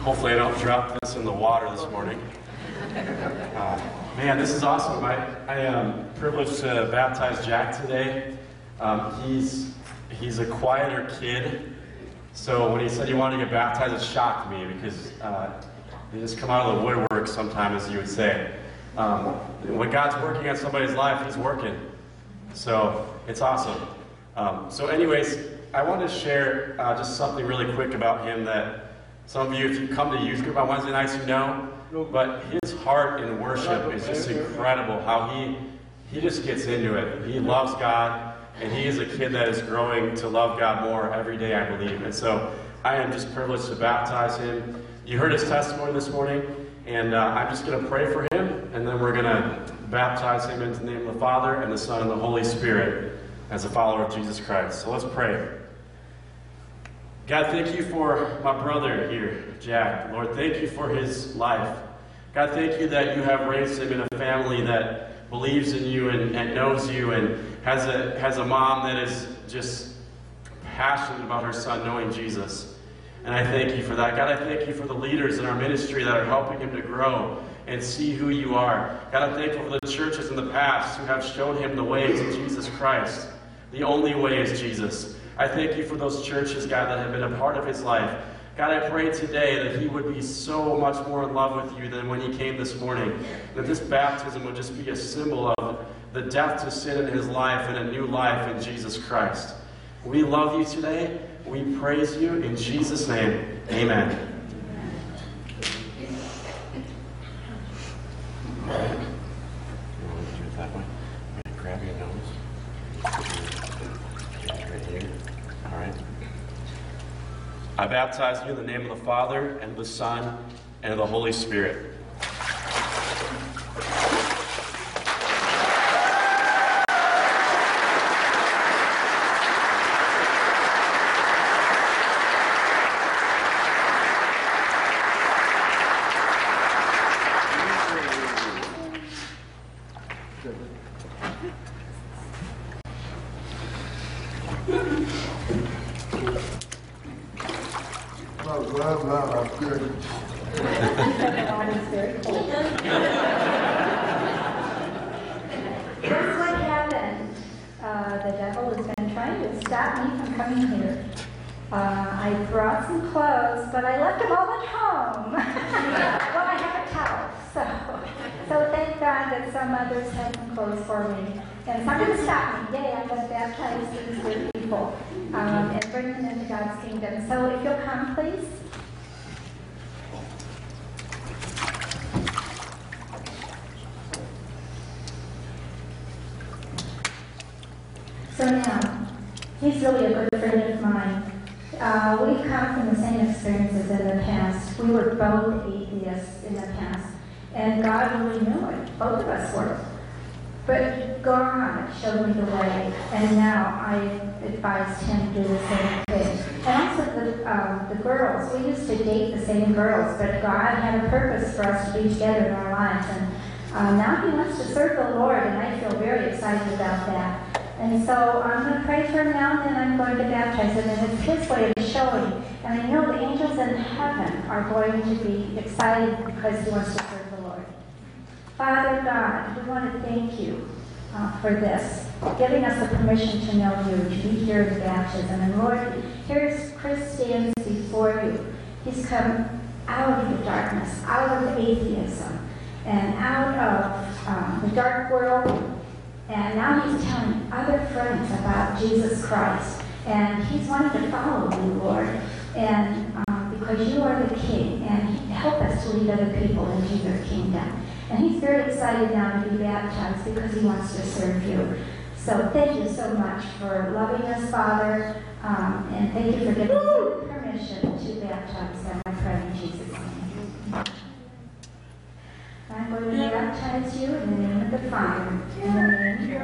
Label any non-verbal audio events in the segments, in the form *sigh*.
Hopefully I don't drop this in the water this morning. Uh, man, this is awesome. I, I am privileged to baptize Jack today. Um, he's, he's a quieter kid, so when he said he wanted to get baptized, it shocked me because uh, they just come out of the woodwork sometimes, as you would say. Um, when God's working on somebody's life, He's working. So it's awesome. Um, so, anyways, I want to share uh, just something really quick about him that some of you, if you come to youth group on Wednesday nights, you know. But his heart in worship is just incredible. How he he just gets into it. He loves God, and he is a kid that is growing to love God more every day, I believe. And so, I am just privileged to baptize him. You heard his testimony this morning, and uh, I'm just going to pray for him, and then we're going to baptize him in the name of the Father and the Son and the Holy Spirit as a follower of Jesus Christ. So let's pray. God, thank you for my brother here, Jack. Lord, thank you for his life. God, thank you that you have raised him in a family that believes in you and, and knows you and has a, has a mom that is just passionate about her son knowing Jesus. And I thank you for that. God, I thank you for the leaders in our ministry that are helping him to grow and see who you are. God, I'm thankful for the churches in the past who have shown him the way to Jesus Christ. The only way is Jesus. I thank you for those churches, God, that have been a part of his life. God, I pray today that he would be so much more in love with you than when he came this morning. That this baptism would just be a symbol of the death to sin in his life and a new life in Jesus Christ. We love you today. We praise you in Jesus' name. Amen. Grab your nose. Right here. All right. I baptize you in the name of the Father, and of the Son, and of the Holy Spirit. Blah, blah, blah, I'm good. This is what happened. Uh, the devil has been trying to stop me from coming here. Uh, I brought some clothes, but I left them all at home. *laughs* well, I have a towel, so so thank God that some others had some clothes for me. And so I'm going to stop me. Yay, I'm going to baptize these good people um, and bring them into God's kingdom. So if you'll come, please. So now, he's really a good friend of mine. Uh, we've come from the same experiences in the past. We were both atheists in the past, and God really knew it. Both of us were. But God showed me the way, and now I advised him to do the same thing. And also the, um, the girls, we used to date the same girls, but God had a purpose for us to be together in our lives. And uh, now he wants to serve the Lord, and I feel very excited about that. And so I'm going to pray for him now, and then I'm going to baptize him. And it's his way of showing. And I know the angels in heaven are going to be excited because he wants to serve the Lord. Father God, we want to thank you uh, for this, giving us the permission to know you, to be here at baptism. And Lord, here's Chris stands before you. He's come out of the darkness, out of atheism, and out of um, the dark world and now he's telling other friends about Jesus Christ. And he's wanting to follow you, Lord. And um, because you are the King, and help us to lead other people into your kingdom. And he's very excited now to be baptized because he wants to serve you. So thank you so much for loving us, Father. Um, and thank you for giving me permission to baptize them. I pray in Jesus' name. To baptize you in the name of the Father, in the name of the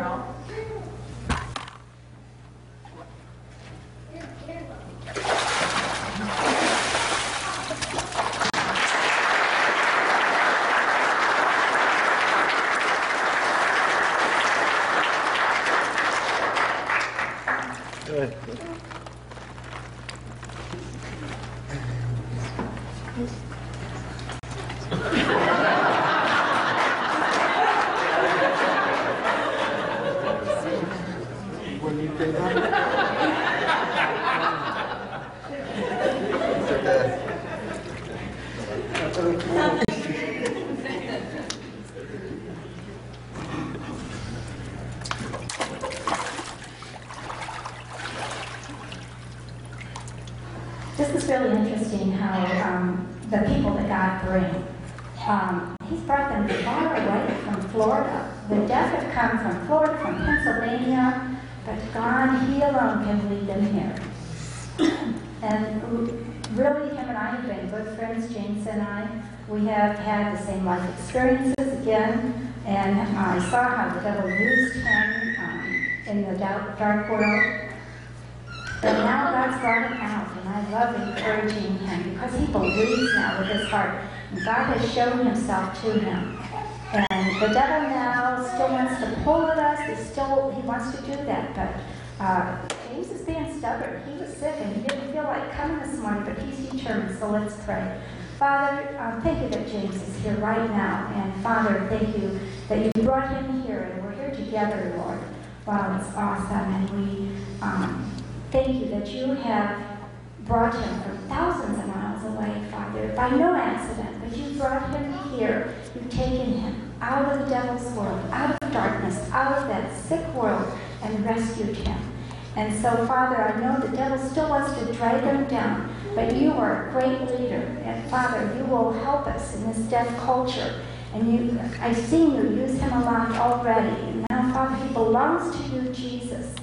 When you came out. It's okay. This is really interesting how um, the people that God brings, um, He's brought them far away from Florida. The deaf have come from Florida, from Pennsylvania, but God, He alone can lead them here. *coughs* and really, him and I have been good friends, James and I. We have had the same life experiences again, and I saw how the devil used him um, in the dark dark world. But now God's brought him out, and I love encouraging him because he believes now with his heart. And God has shown himself to him. And the devil now still wants to pull at us. He still he wants to do that. But uh, James is being stubborn. He was sick and he didn't feel like coming this morning, but he's determined. So let's pray. Father, um, thank you that James is here right now. And Father, thank you that you brought him here and we're here together, Lord. Wow, it's awesome. And we um, Thank you that you have brought him from thousands of miles away, Father, by no accident, but you brought him here. You've taken him out of the devil's world, out of darkness, out of that sick world, and rescued him. And so, Father, I know the devil still wants to drag him down, but you are a great leader. And Father, you will help us in this deaf culture. And you, I've seen you use him a lot already. And now, Father, he belongs to you, Jesus.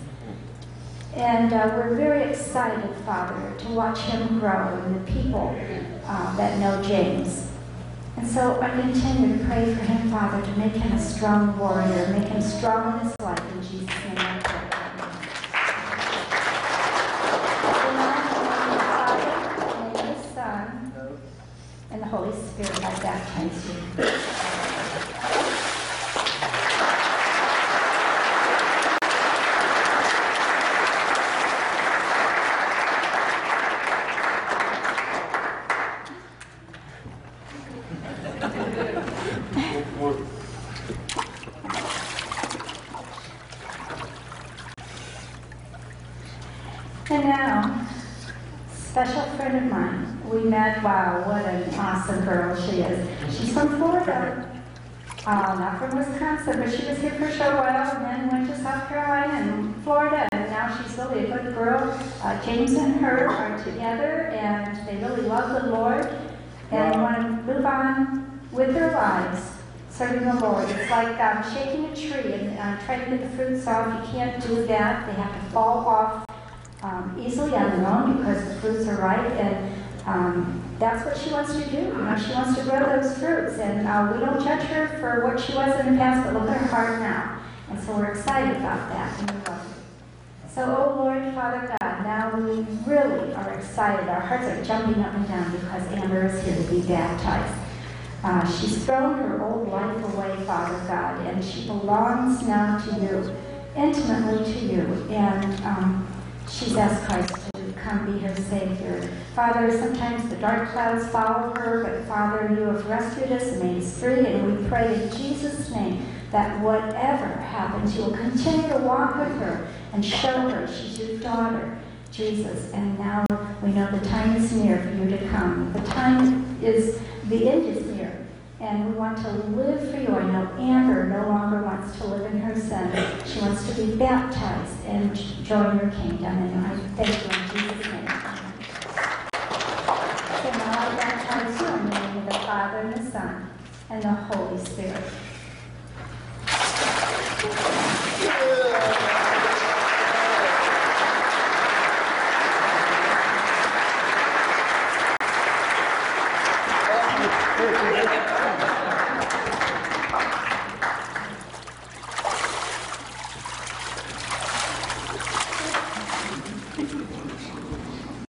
And uh, we're very excited, Father, to watch him grow and the people uh, that know James. And so I continue to pray for him, Father, to make him a strong warrior, make him strong in his life. In Jesus' name I pray. And the Holy Spirit, I baptize you. And now, special friend of mine. We met, wow, what an awesome girl she is. She's from Florida. Uh, not from Wisconsin, but she was here for a short while and then went to South Carolina and Florida, and now she's really a good girl. Uh, James and her are together, and they really love the Lord and want to move on with their lives serving the Lord. It's like um, shaking a tree and uh, trying to get the fruits off. You can't do that. They have to fall off um, easily on their own because the fruits are ripe, and um, that's what she wants to do. You know, she wants to grow those fruits, and uh, we don't judge her for what she was in the past, but look at her heart now, and so we're excited about that. So, oh Lord, Father God, now we really are excited. Our hearts are jumping up and down because Amber is here to be baptized. Uh, she's thrown her old life away, Father God, and she belongs now to you, intimately to you. And um, she's asked Christ to come be her Savior. Father, sometimes the dark clouds follow her, but Father, you have rescued us and made us free, and we pray in Jesus' name that whatever happens, you will continue to walk with her and show her she's your daughter, Jesus. And now we know the time is near for you to come. The time is, the end is near. And we want to live for you. I know Amber no longer wants to live in her sin. She wants to be baptized and join your kingdom. And I thank you in Jesus' name. So now I baptize you in the name of the Father and the Son and the Holy Spirit.